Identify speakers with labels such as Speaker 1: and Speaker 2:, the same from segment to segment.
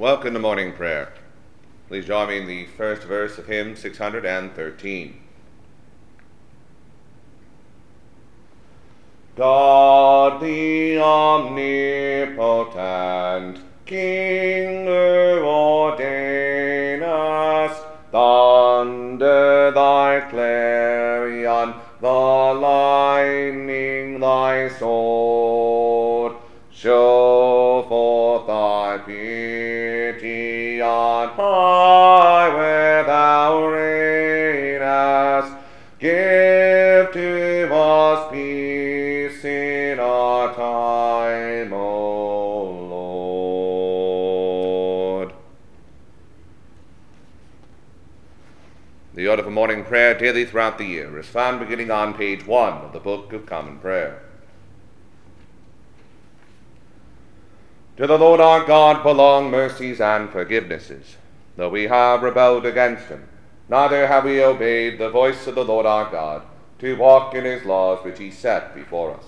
Speaker 1: Welcome to morning prayer. Please join me in the first verse of hymn 613. God the omnipotent, King who ordainest thunder thy clarion, the lightning thy sword, show high where. Give to us peace in our time, O Lord. The order for morning prayer daily throughout the year is found beginning on page 1 of the Book of Common Prayer. To the Lord our God belong mercies and forgivenesses, though we have rebelled against him. Neither have we obeyed the voice of the Lord our God, to walk in his laws which he set before us.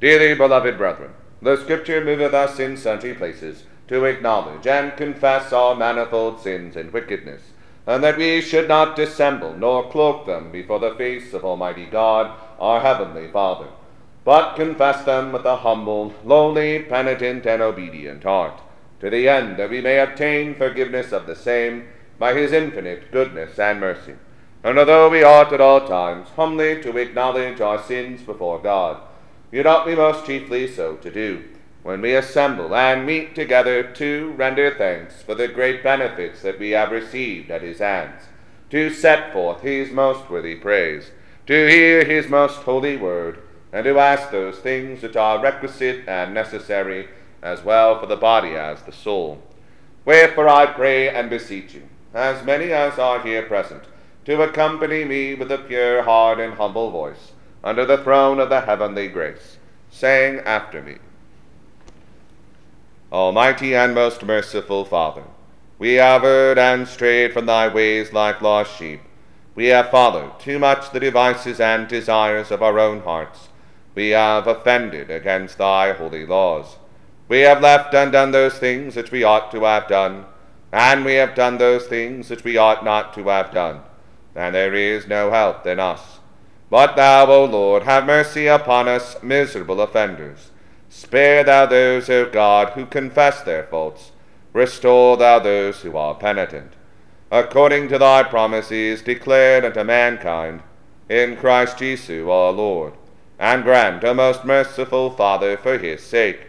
Speaker 1: Dearly beloved brethren, the Scripture moveth us in sundry places to acknowledge and confess our manifold sins and wickedness, and that we should not dissemble nor cloak them before the face of Almighty God, our heavenly Father but confess them with a humble, lowly, penitent, and obedient heart, to the end that we may obtain forgiveness of the same by his infinite goodness and mercy. And although we ought at all times humbly to acknowledge our sins before God, yet ought we most chiefly so to do, when we assemble and meet together to render thanks for the great benefits that we have received at his hands, to set forth his most worthy praise, to hear his most holy word, and to ask those things which are requisite and necessary, as well for the body as the soul. Wherefore I pray and beseech you, as many as are here present, to accompany me with a pure heart and humble voice, under the throne of the heavenly grace, saying after me, Almighty and most merciful Father, we have erred and strayed from thy ways like lost sheep. We have followed too much the devices and desires of our own hearts we have offended against thy holy laws. We have left undone those things which we ought to have done, and we have done those things which we ought not to have done, and there is no help in us. But thou, O Lord, have mercy upon us, miserable offenders. Spare thou those, O God, who confess their faults. Restore thou those who are penitent. According to thy promises declared unto mankind, in Christ Jesus our Lord and grant, O most merciful Father, for his sake,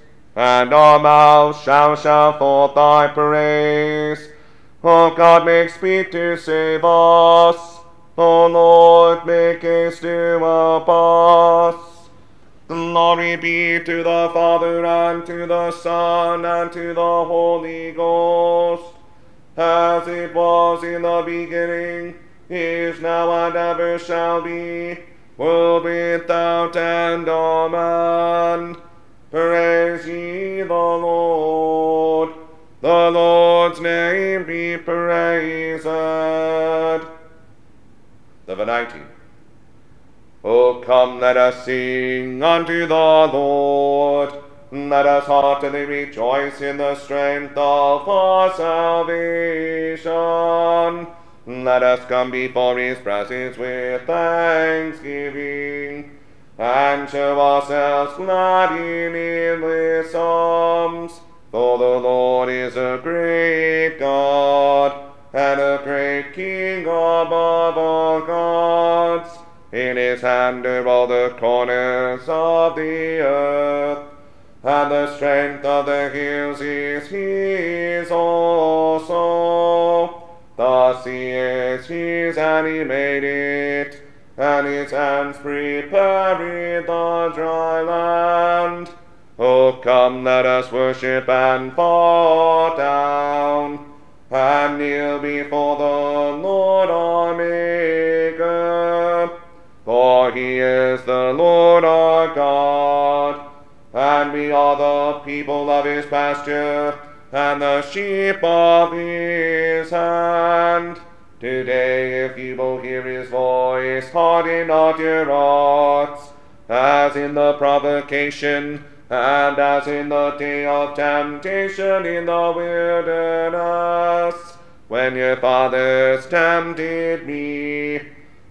Speaker 1: and our mouths shall shout forth thy praise. O God, make speed to save us. O Lord, make haste to help us. Glory be to the Father, and to the Son, and to the Holy Ghost, as it was in the beginning, is now, and ever shall be world without end. Amen. Praise ye the Lord. The Lord's name be praised. The Venite. O come, let us sing unto the Lord. Let us heartily rejoice in the strength of our salvation. Let us come before his presence with thanksgiving, and show ourselves glad in him with psalms. For the Lord is a great God, and a great King above all gods. In his hand are all the worship and fall down, and kneel before the Lord our Maker. For he is the Lord our God and we are the people of his pasture, and the sheep of his hand. Today, if you will hear his voice, harden not your hearts, as in the provocation, temptation in the wilderness, when your fathers tempted me,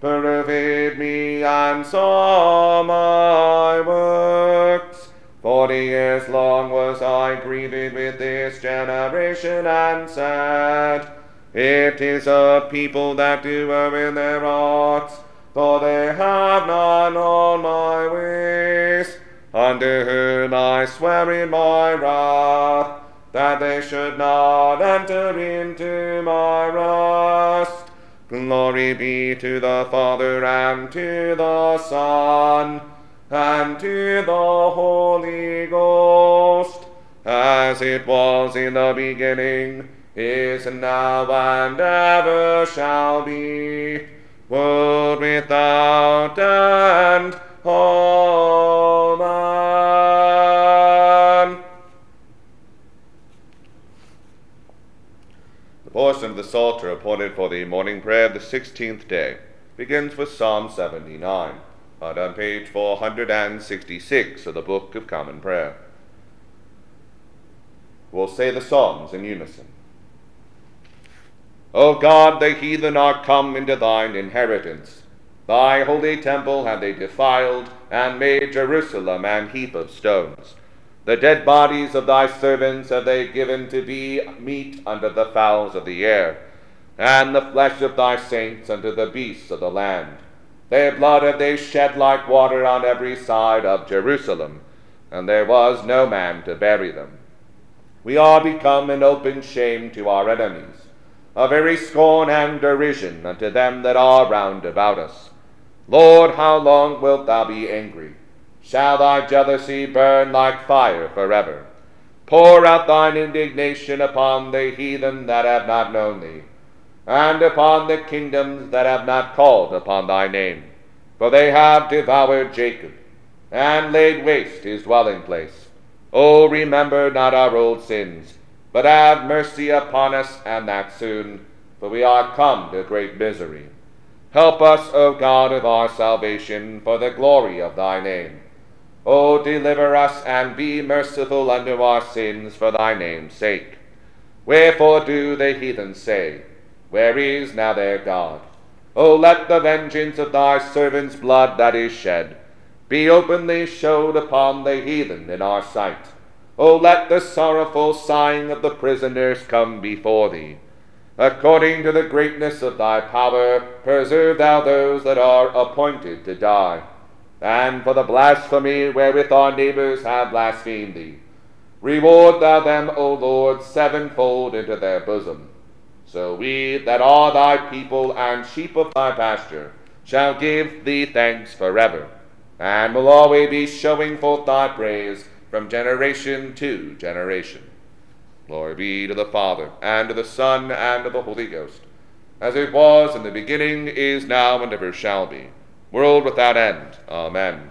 Speaker 1: proved me, and saw my works. Forty years long was I grieved with this generation and said, It is a people that do in their hearts, for they have not known my ways, unto whom I swear in my wrath, that they should not enter into my rest. Glory be to the Father and to the Son and to the Holy Ghost, as it was in the beginning, is now, and ever shall be, world without end. Amen. The portion of the Psalter appointed for the morning prayer of the sixteenth day begins with Psalm 79 found on page 466 of the Book of Common Prayer. We'll say the Psalms in unison. O God, the heathen are come into thine inheritance. Thy holy temple have they defiled, and made Jerusalem an heap of stones. The dead bodies of thy servants have they given to be meat unto the fowls of the air, and the flesh of thy saints unto the beasts of the land. Their blood have they shed like water on every side of Jerusalem, and there was no man to bury them. We are become an open shame to our enemies, a very scorn and derision unto them that are round about us. Lord, how long wilt thou be angry? Shall thy jealousy burn like fire forever? Pour out thine indignation upon the heathen that have not known thee and upon the kingdoms that have not called upon thy name. For they have devoured Jacob, and laid waste his dwelling place. O remember not our old sins, but have mercy upon us, and that soon, for we are come to great misery. Help us, O God of our salvation, for the glory of thy name. O deliver us, and be merciful unto our sins for thy name's sake. Wherefore do the heathen say, where is now their God? O let the vengeance of thy servant's blood that is shed be openly showed upon the heathen in our sight. O let the sorrowful sighing of the prisoners come before thee. According to the greatness of thy power, preserve thou those that are appointed to die. And for the blasphemy wherewith our neighbors have blasphemed thee, reward thou them, O Lord, sevenfold into their bosom so we that are thy people and sheep of thy pasture shall give thee thanks forever, and will always be showing forth thy praise from generation to generation. Glory be to the Father, and to the Son, and to the Holy Ghost, as it was in the beginning, is now, and ever shall be, world without end. Amen.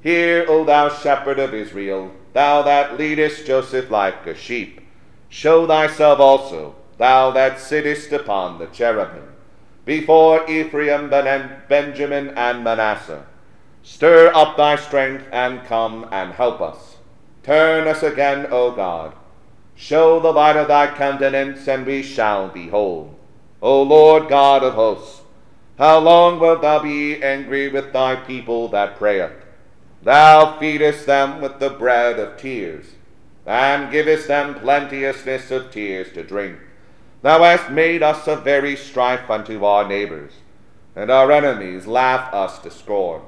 Speaker 1: Hear, O thou shepherd of Israel, thou that leadest Joseph like a sheep Show thyself also, thou that sittest upon the cherubim, before Ephraim, Benjamin, and Manasseh. Stir up thy strength and come and help us. Turn us again, O God. Show the light of thy countenance, and we shall be whole. O Lord God of hosts, how long wilt thou be angry with thy people that prayeth? Thou feedest them with the bread of tears, and givest them plenteousness of tears to drink. Thou hast made us a very strife unto our neighbors, and our enemies laugh us to scorn.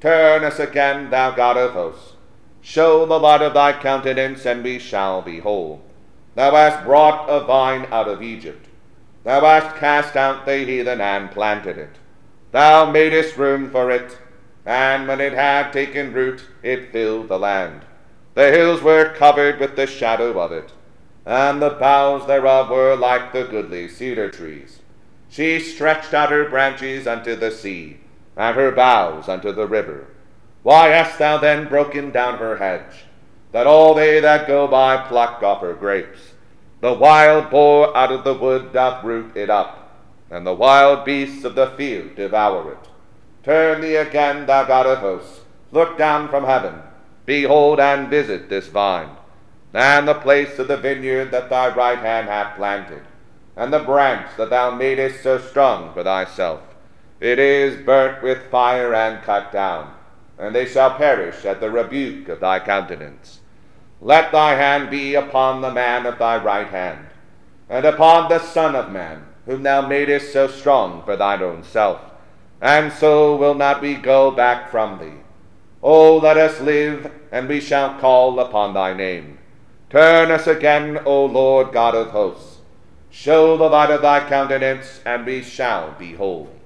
Speaker 1: Turn us again, thou God of hosts. Show the light of thy countenance, and we shall be whole. Thou hast brought a vine out of Egypt. Thou hast cast out the heathen and planted it. Thou madest room for it, and when it had taken root, it filled the land. The hills were covered with the shadow of it, and the boughs thereof were like the goodly cedar trees. She stretched out her branches unto the sea, and her boughs unto the river. Why hast thou then broken down her hedge, that all they that go by pluck off her grapes? The wild boar out of the wood doth root it up, and the wild beasts of the field devour it. Turn thee again, thou God of hosts, look down from heaven, behold and visit this vine, and the place of the vineyard that thy right hand hath planted, and the branch that thou madest so strong for thyself. It is burnt with fire and cut down, and they shall perish at the rebuke of thy countenance. Let thy hand be upon the man of thy right hand, and upon the Son of Man, whom thou madest so strong for thine own self, and so will not we go back from thee. O let us live, and we shall call upon thy name. Turn us again, O Lord God of hosts. Show the light of thy countenance, and we shall be holy.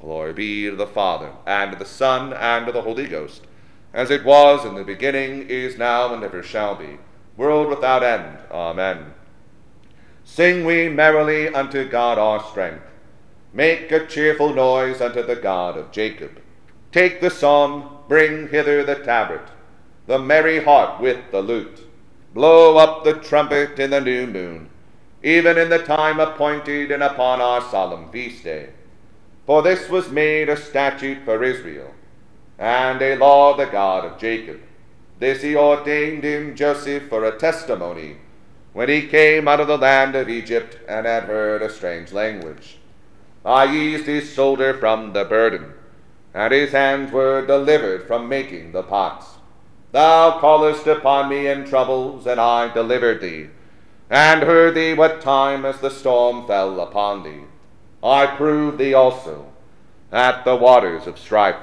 Speaker 1: Glory be to the Father, and to the Son, and to the Holy Ghost, as it was in the beginning, is now, and ever shall be, world without end. Amen. Sing we merrily unto God our strength. Make a cheerful noise unto the God of Jacob. Take the psalm, bring hither the tabret, the merry harp with the lute. Blow up the trumpet in the new moon, even in the time appointed and upon our solemn feast day. For this was made a statute for Israel, and a law of the God of Jacob. This he ordained in Joseph for a testimony, when he came out of the land of Egypt and had heard a strange language. I eased his shoulder from the burden, and his hands were delivered from making the pots. Thou callest upon me in troubles, and I delivered thee, and heard thee what time as the storm fell upon thee. I prove thee also at the waters of strife.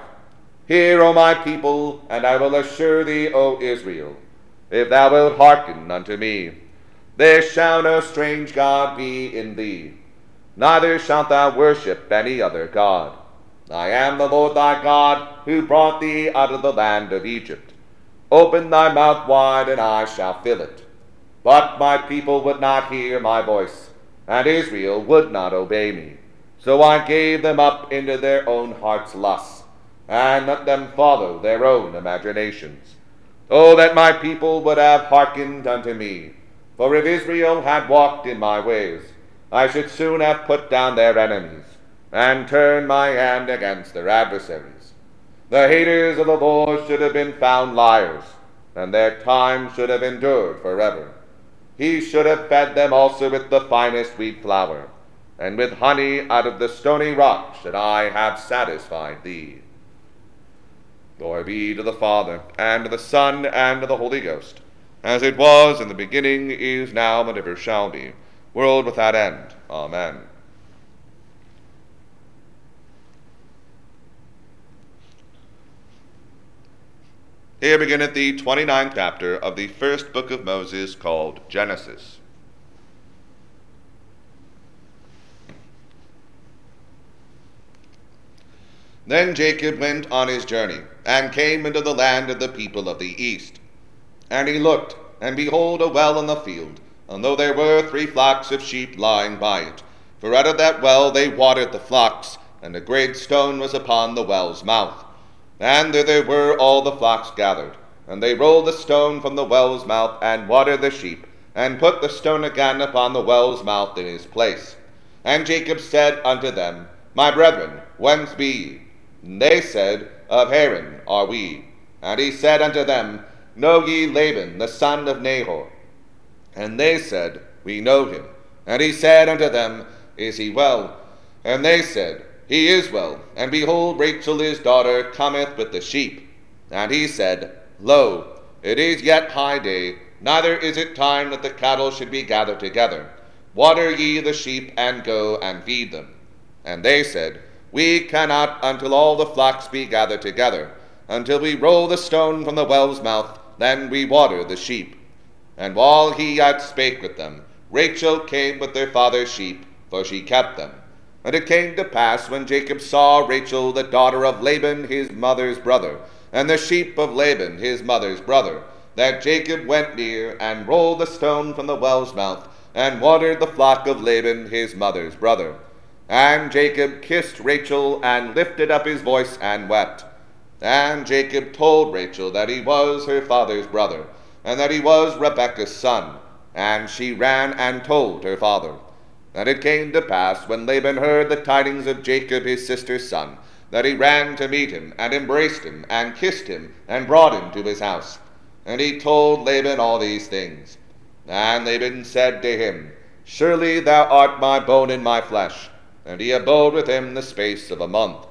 Speaker 1: Hear, O my people, and I will assure thee, O Israel, if thou wilt hearken unto me, there shall no strange God be in thee, neither shalt thou worship any other God. I am the Lord thy God, who brought thee out of the land of Egypt. Open thy mouth wide, and I shall fill it. But my people would not hear my voice, and Israel would not obey me. So I gave them up into their own heart's lusts, and let them follow their own imaginations. Oh, that my people would have hearkened unto me! For if Israel had walked in my ways, I should soon have put down their enemies, and turned my hand against their adversaries. The haters of the Lord should have been found liars, and their time should have endured forever. He should have fed them also with the finest wheat flour and with honey out of the stony rock should I have satisfied thee. Glory be to the Father, and to the Son, and to the Holy Ghost, as it was in the beginning, is now, and ever shall be, world without end. Amen. Here beginneth the twenty-ninth chapter of the first book of Moses called Genesis. Then Jacob went on his journey, and came into the land of the people of the east. And he looked, and behold, a well in the field, and though there were three flocks of sheep lying by it. For out of that well they watered the flocks, and a great stone was upon the well's mouth. And thither were all the flocks gathered, and they rolled the stone from the well's mouth, and watered the sheep, and put the stone again upon the well's mouth in his place. And Jacob said unto them, My brethren, whence be ye? They said, Of Haran are we. And he said unto them, Know ye Laban, the son of Nahor? And they said, We know him. And he said unto them, Is he well? And they said, He is well. And behold, Rachel his daughter cometh with the sheep. And he said, Lo, it is yet high day, neither is it time that the cattle should be gathered together. Water ye the sheep, and go and feed them. And they said, We cannot until all the flocks be gathered together. Until we roll the stone from the well's mouth, then we water the sheep. And while he yet spake with them, Rachel came with their father's sheep, for she kept them. And it came to pass when Jacob saw Rachel, the daughter of Laban, his mother's brother, and the sheep of Laban, his mother's brother, that Jacob went near and rolled the stone from the well's mouth, and watered the flock of Laban, his mother's brother. And Jacob kissed Rachel, and lifted up his voice, and wept. And Jacob told Rachel that he was her father's brother, and that he was Rebekah's son. And she ran and told her father. And it came to pass, when Laban heard the tidings of Jacob his sister's son, that he ran to meet him, and embraced him, and kissed him, and brought him to his house. And he told Laban all these things. And Laban said to him, Surely thou art my bone and my flesh. And he abode with him the space of a month.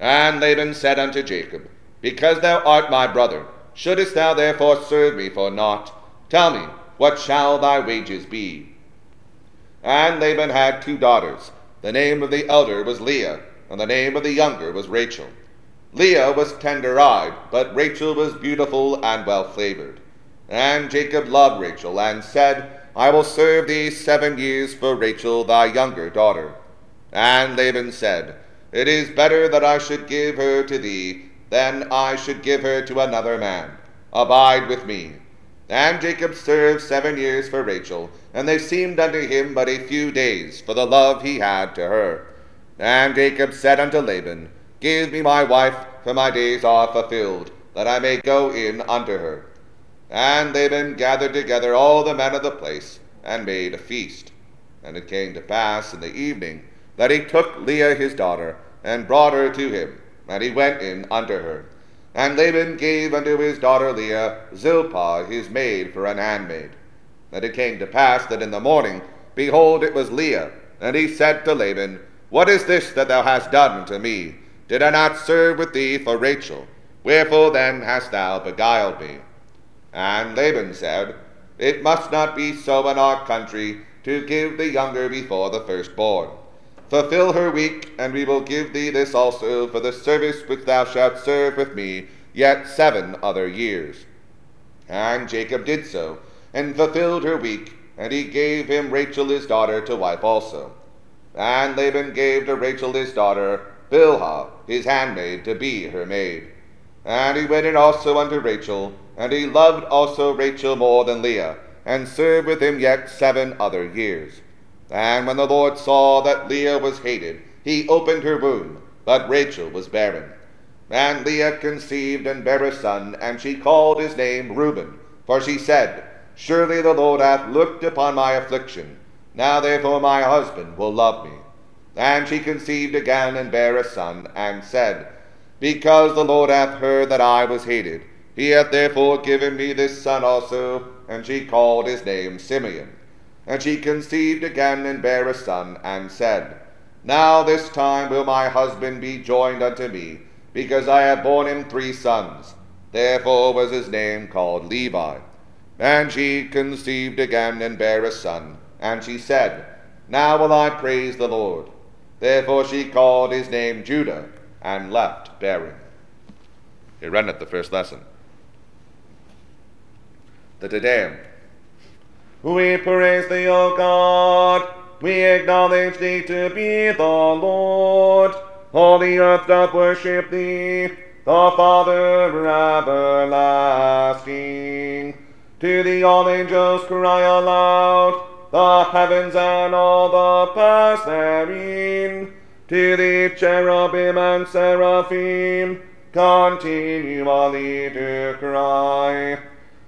Speaker 1: And Laban said unto Jacob, Because thou art my brother, shouldest thou therefore serve me for naught? Tell me, what shall thy wages be? And Laban had two daughters. The name of the elder was Leah, and the name of the younger was Rachel. Leah was tender eyed, but Rachel was beautiful and well flavored. And Jacob loved Rachel, and said, I will serve thee seven years for Rachel thy younger daughter. And Laban said, It is better that I should give her to thee than I should give her to another man. Abide with me. And Jacob served seven years for Rachel, and they seemed unto him but a few days for the love he had to her. And Jacob said unto Laban, Give me my wife, for my days are fulfilled, that I may go in unto her. And Laban gathered together all the men of the place, and made a feast. And it came to pass in the evening that he took Leah his daughter, and brought her to him, and he went in unto her. And Laban gave unto his daughter Leah Zilpah his maid for an handmaid. And it came to pass that in the morning, behold, it was Leah. And he said to Laban, What is this that thou hast done unto me? Did I not serve with thee for Rachel? Wherefore then hast thou beguiled me? And Laban said, It must not be so in our country to give the younger before the firstborn. Fulfill her week, and we will give thee this also for the service which thou shalt serve with me yet seven other years. And Jacob did so, and fulfilled her week, and he gave him Rachel his daughter to wife also. And Laban gave to Rachel his daughter Bilhah his handmaid to be her maid. And he went in also unto Rachel, and he loved also Rachel more than Leah, and served with him yet seven other years. And when the Lord saw that Leah was hated, he opened her womb, but Rachel was barren. And Leah conceived and bare a son, and she called his name Reuben, for she said, Surely the Lord hath looked upon my affliction. Now therefore my husband will love me. And she conceived again and bare a son, and said, Because the Lord hath heard that I was hated, he hath therefore given me this son also. And she called his name Simeon. And she conceived again and bare a son, and said, Now this time will my husband be joined unto me, because I have borne him three sons. Therefore was his name called Levi. And she conceived again and bare a son, and she said, Now will I praise the Lord. Therefore she called his name Judah, and left bearing. He runneth the first lesson. The Te Deum. We praise thee, O God. We acknowledge thee to be the Lord. All the earth doth worship thee, the Father everlasting. To thee all angels cry aloud the heavens and all the past therein, to the cherubim and seraphim, continually to cry.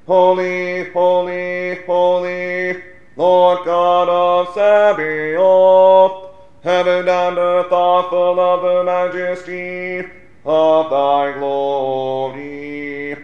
Speaker 1: Holy, holy, holy, Lord God of Sabaoth, heaven and earth are full of the majesty of thy glory.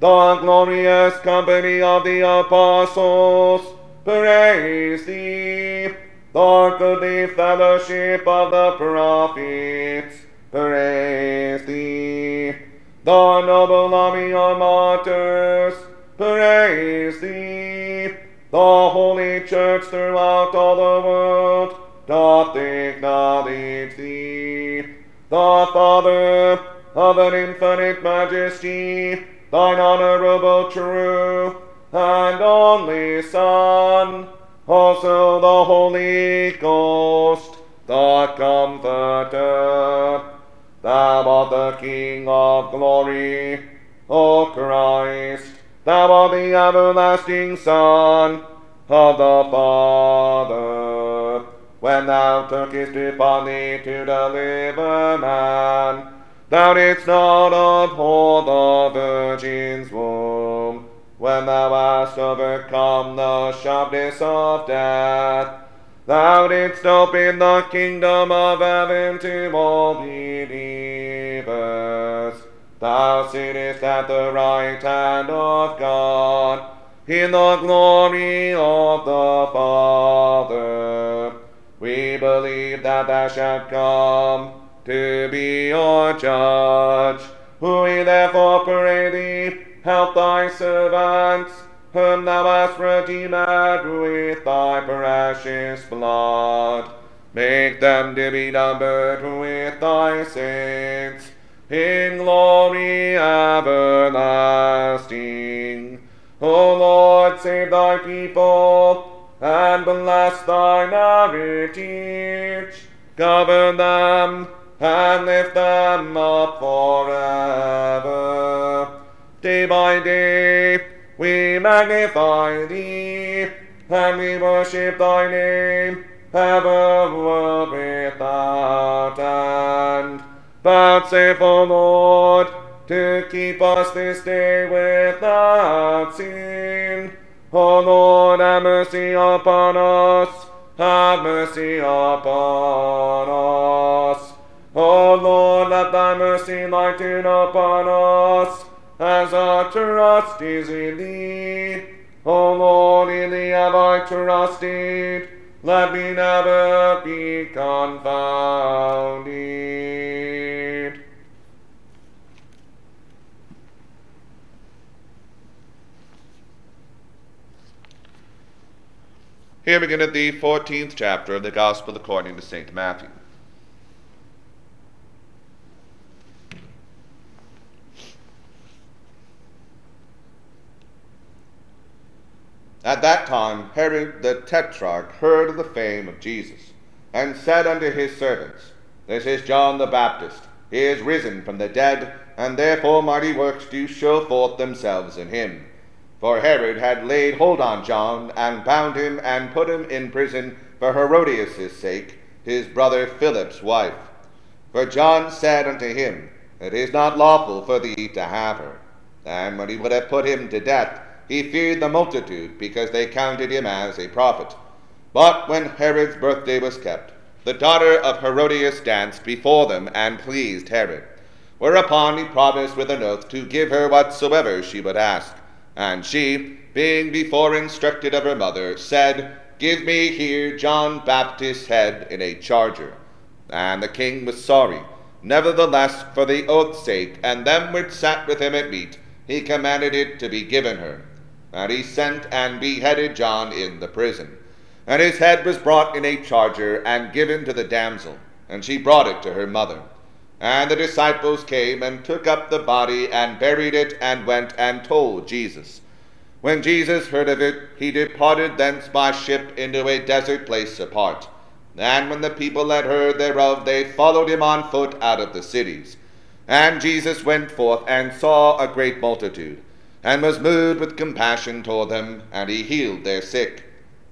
Speaker 1: The glorious company of the apostles, praise thee. The goodly fellowship of the prophets, praise thee. The noble army of martyrs, praise thee. The holy church throughout all the world doth acknowledge thee. The Father of an infinite majesty, thine honorable, true, and only Son, also the Holy Ghost, the Comforter. Thou art the King of glory, O Christ. Thou art the everlasting Son of the Father. When thou tookest upon thee to deliver man, thou didst not abhor the Virgin's womb. When thou hast overcome the sharpness of death, thou didst open the kingdom of heaven to all believers. Thou sittest at the right hand of God, in the glory of the Father. We believe that thou shalt come to be our judge. We therefore pray thee, help thy servants, whom thou hast redeemed with thy precious blood. Make them to be numbered with thy saints in glory everlasting. O Lord, save thy people, and bless thine heritage. Govern them, and lift them up forever. Day by day we magnify thee, and we worship thy name, ever without end. Vouchsafe, O Lord, to keep us this day without sin. O Lord, have mercy upon us, have mercy upon us. O Lord, let thy mercy lighten upon us, as our trust is in thee. O Lord, in thee have I trusted, let me never be confounded. Here beginneth the fourteenth chapter of the Gospel according to St. Matthew. At that time Herod the Tetrarch heard of the fame of Jesus, and said unto his servants, This is John the Baptist. He is risen from the dead, and therefore mighty works do show forth themselves in him. For Herod had laid hold on John, and bound him, and put him in prison for Herodias' sake, his brother Philip's wife. For John said unto him, It is not lawful for thee to have her. And when he would have put him to death, he feared the multitude, because they counted him as a prophet. But when Herod's birthday was kept, the daughter of Herodias danced before them, and pleased Herod. Whereupon he promised with an oath to give her whatsoever she would ask. And she, being before instructed of her mother, said, Give me here John Baptist's head in a charger. And the king was sorry. Nevertheless, for the oath's sake, and them which sat with him at meat, he commanded it to be given her. And he sent and beheaded John in the prison. And his head was brought in a charger and given to the damsel, and she brought it to her mother. And the disciples came and took up the body and buried it and went and told Jesus. When Jesus heard of it, he departed thence by ship into a desert place apart. And when the people had heard thereof, they followed him on foot out of the cities. And Jesus went forth and saw a great multitude, and was moved with compassion toward them, and he healed their sick.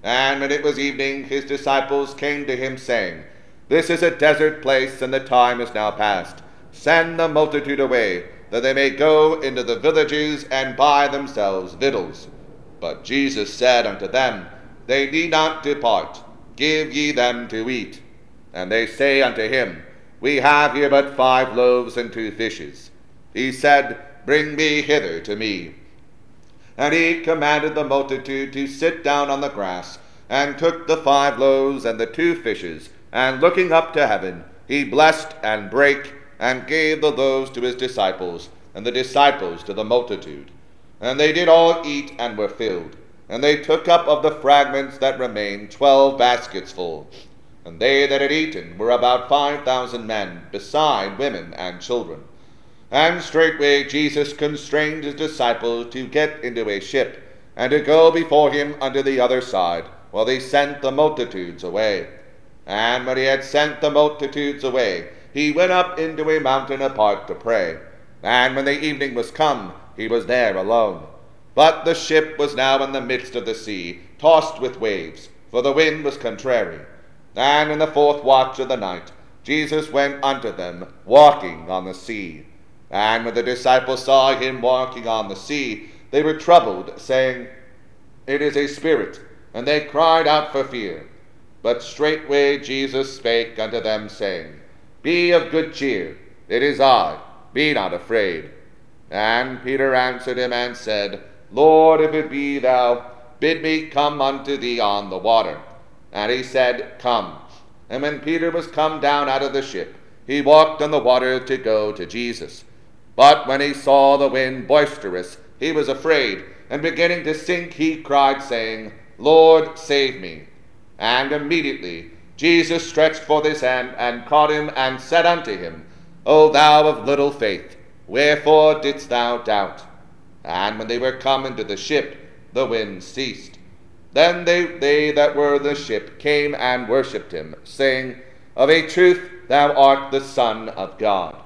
Speaker 1: And when it was evening, his disciples came to him, saying, This is a desert place, and the time is now past. Send the multitude away, that they may go into the villages and buy themselves victuals. But Jesus said unto them, They need not depart, give ye them to eat. And they say unto him, We have here but five loaves and two fishes. He said, Bring me hither to me. And he commanded the multitude to sit down on the grass, and took the five loaves and the two fishes, and looking up to heaven, he blessed and brake, and gave the loaves to his disciples, and the disciples to the multitude. And they did all eat and were filled. And they took up of the fragments that remained twelve baskets full. And they that had eaten were about five thousand men, beside women and children. And straightway Jesus constrained his disciples to get into a ship, and to go before him unto the other side, while they sent the multitudes away. And when he had sent the multitudes away, he went up into a mountain apart to pray. And when the evening was come, he was there alone. But the ship was now in the midst of the sea, tossed with waves, for the wind was contrary. And in the fourth watch of the night, Jesus went unto them, walking on the sea. And when the disciples saw him walking on the sea, they were troubled, saying, It is a spirit. And they cried out for fear. But straightway Jesus spake unto them, saying, Be of good cheer, it is I, be not afraid. And Peter answered him and said, Lord, if it be thou, bid me come unto thee on the water. And he said, Come. And when Peter was come down out of the ship, he walked on the water to go to Jesus. But when he saw the wind boisterous, he was afraid, and beginning to sink, he cried, saying, Lord, save me. And immediately Jesus stretched forth his hand and caught him, and said unto him, O thou of little faith, wherefore didst thou doubt? And when they were come into the ship, the wind ceased. Then they, they that were in the ship came and worshipped him, saying, Of a truth thou art the Son of God.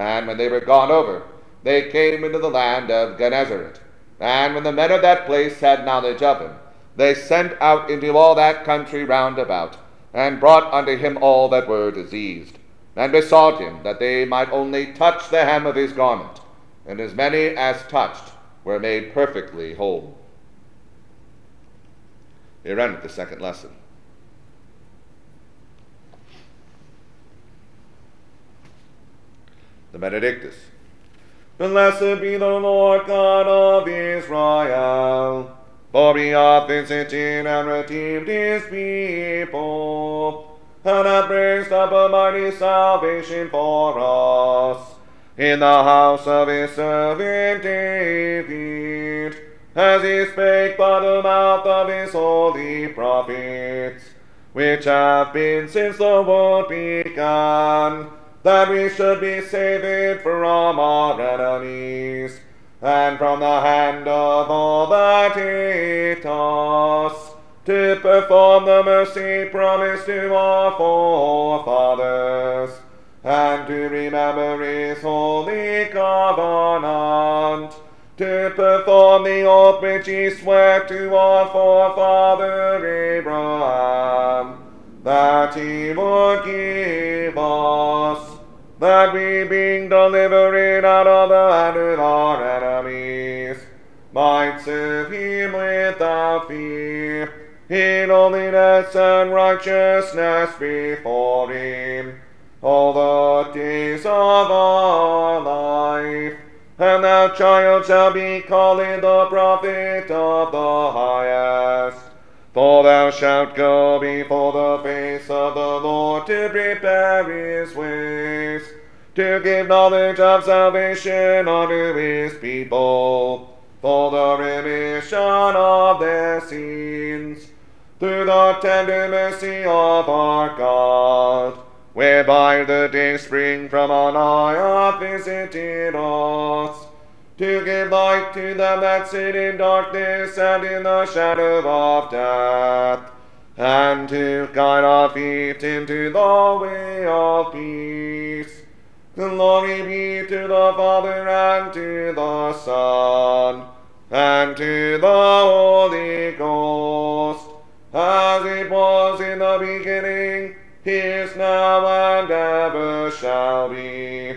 Speaker 1: And when they were gone over, they came into the land of Gennesaret. And when the men of that place had knowledge of him, they sent out into all that country round about, and brought unto him all that were diseased, and besought him that they might only touch the hem of his garment. And as many as touched were made perfectly whole. Here ended the second lesson. The Benedictus. Blessed be the Lord God of Israel, for he hath visited and redeemed his people, and hath raised up a mighty salvation for us in the house of his servant David, as he spake by the mouth of his holy prophets, which have been since the world began that we should be saved from our enemies, and from the hand of all that hate us, to perform the mercy promised to our forefathers, and to remember his holy covenant, to perform the oath which he sware to our forefather Abraham, that he would give us that we, being delivered out of the hand of our enemies, might serve him without fear, in holiness and righteousness before him, all the days of our life. And thou, child, shall be called the prophet of the highest. For thou shalt go before the face of the Lord to prepare his ways, to give knowledge of salvation unto his people, for the remission of their sins, through the tender mercy of our God, whereby the day spring from on high hath visited us to give light to them that sit in darkness and in the shadow of death, and to guide our feet into the way of peace. Glory be to the Father and to the Son and to the Holy Ghost, as it was in the beginning, is now, and ever shall be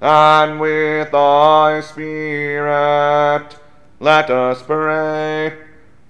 Speaker 1: and with thy spirit. Let us pray.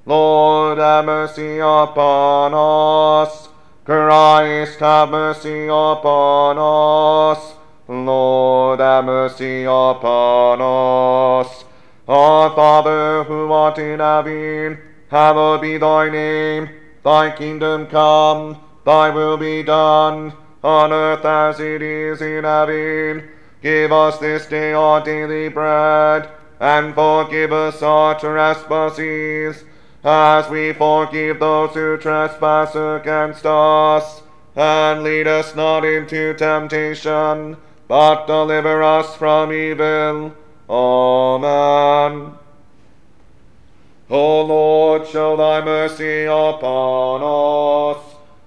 Speaker 1: Lord, have mercy upon us. Christ, have mercy upon us. Lord, have mercy upon us. Our Father, who art in heaven, hallowed be thy name. Thy kingdom come, thy will be done, on earth as it is in heaven. Give us this day our daily bread, and forgive us our trespasses as we forgive those who trespass against us. And lead us not into temptation, but deliver us from evil. Amen. O Lord, show thy mercy upon us,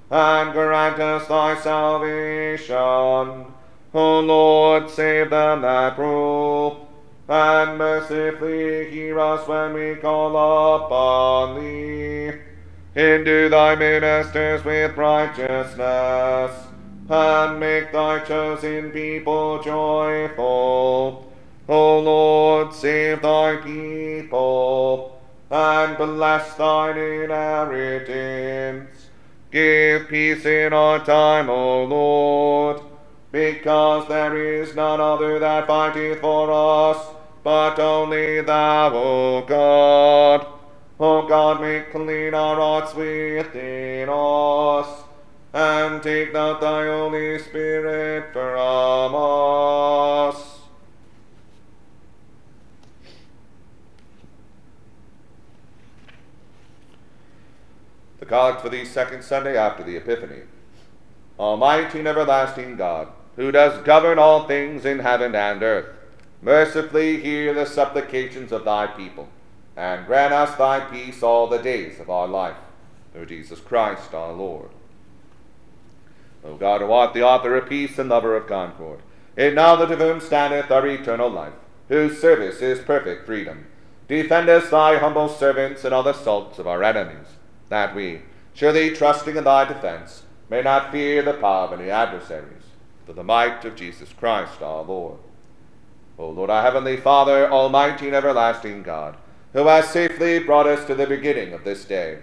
Speaker 1: and grant us thy salvation. O Lord, save them that rule and mercifully hear us when we call upon thee. Endue thy ministers with righteousness, and make thy chosen people joyful. O Lord, save thy people, and bless thine inheritance. Give peace in our time, O Lord, because there is none other that fighteth for us but only thou, O God. O God, make clean our hearts within us, and take not thy Holy Spirit from us. The Collect for the second Sunday after the Epiphany. Almighty and everlasting God, who does govern all things in heaven and earth, mercifully hear the supplications of thy people, and grant us thy peace all the days of our life. Through Jesus Christ our Lord. O God, who art the author of peace and lover of concord, in knowledge of whom standeth our eternal life, whose service is perfect freedom, defend us, thy humble servants, in all the assaults of our enemies, that we, surely trusting in thy defense, may not fear the power of any adversaries, through the might of Jesus Christ our Lord. O Lord, our heavenly Father, almighty and everlasting God, who has safely brought us to the beginning of this day,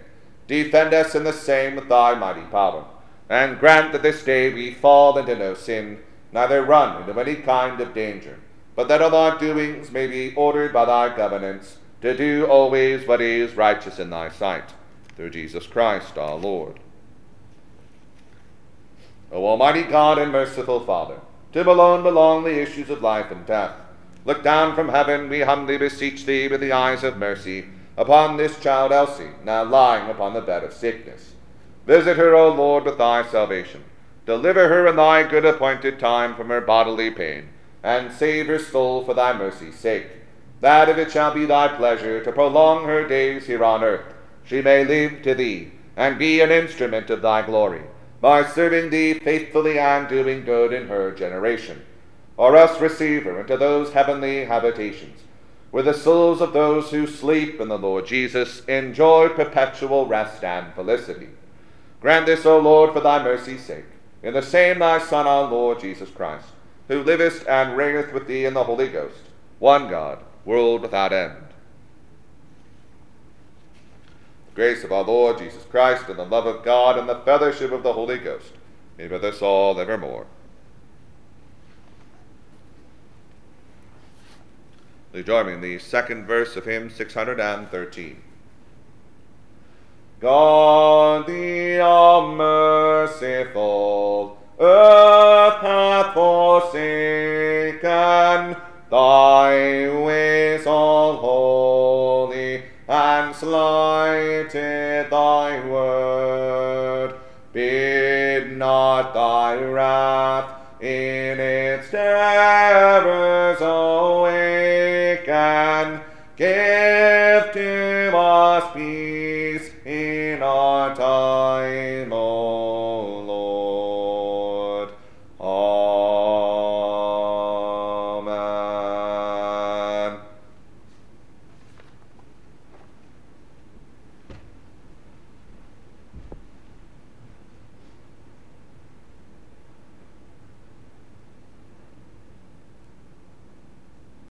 Speaker 1: defend us in the same with thy mighty power, and grant that this day we fall into no sin, neither run into any kind of danger, but that all our doings may be ordered by thy governance, to do always what is righteous in thy sight, through Jesus Christ our Lord. O Almighty God and merciful Father, to whom alone belong the issues of life and death, Look down from heaven, we humbly beseech thee, with the eyes of mercy, upon this child Elsie, now lying upon the bed of sickness. Visit her, O Lord, with thy salvation. Deliver her in thy good appointed time from her bodily pain, and save her soul for thy mercy's sake, that if it shall be thy pleasure to prolong her days here on earth, she may live to thee, and be an instrument of thy glory, by serving thee faithfully and doing good in her generation or else receive her into those heavenly habitations, where the souls of those who sleep in the Lord Jesus enjoy perpetual rest and felicity. Grant this, O Lord, for thy mercy's sake, in the same thy Son, our Lord Jesus Christ, who livest and reigneth with thee in the Holy Ghost, one God, world without end. The grace of our Lord Jesus Christ, and the love of God, and the fellowship of the Holy Ghost be with us all evermore. You join me in the second verse of hymn 613? God the all merciful, earth hath forsaken, thy ways all holy, slighted thy word. Bid not thy wrath in its terrors awaken. give to us peace.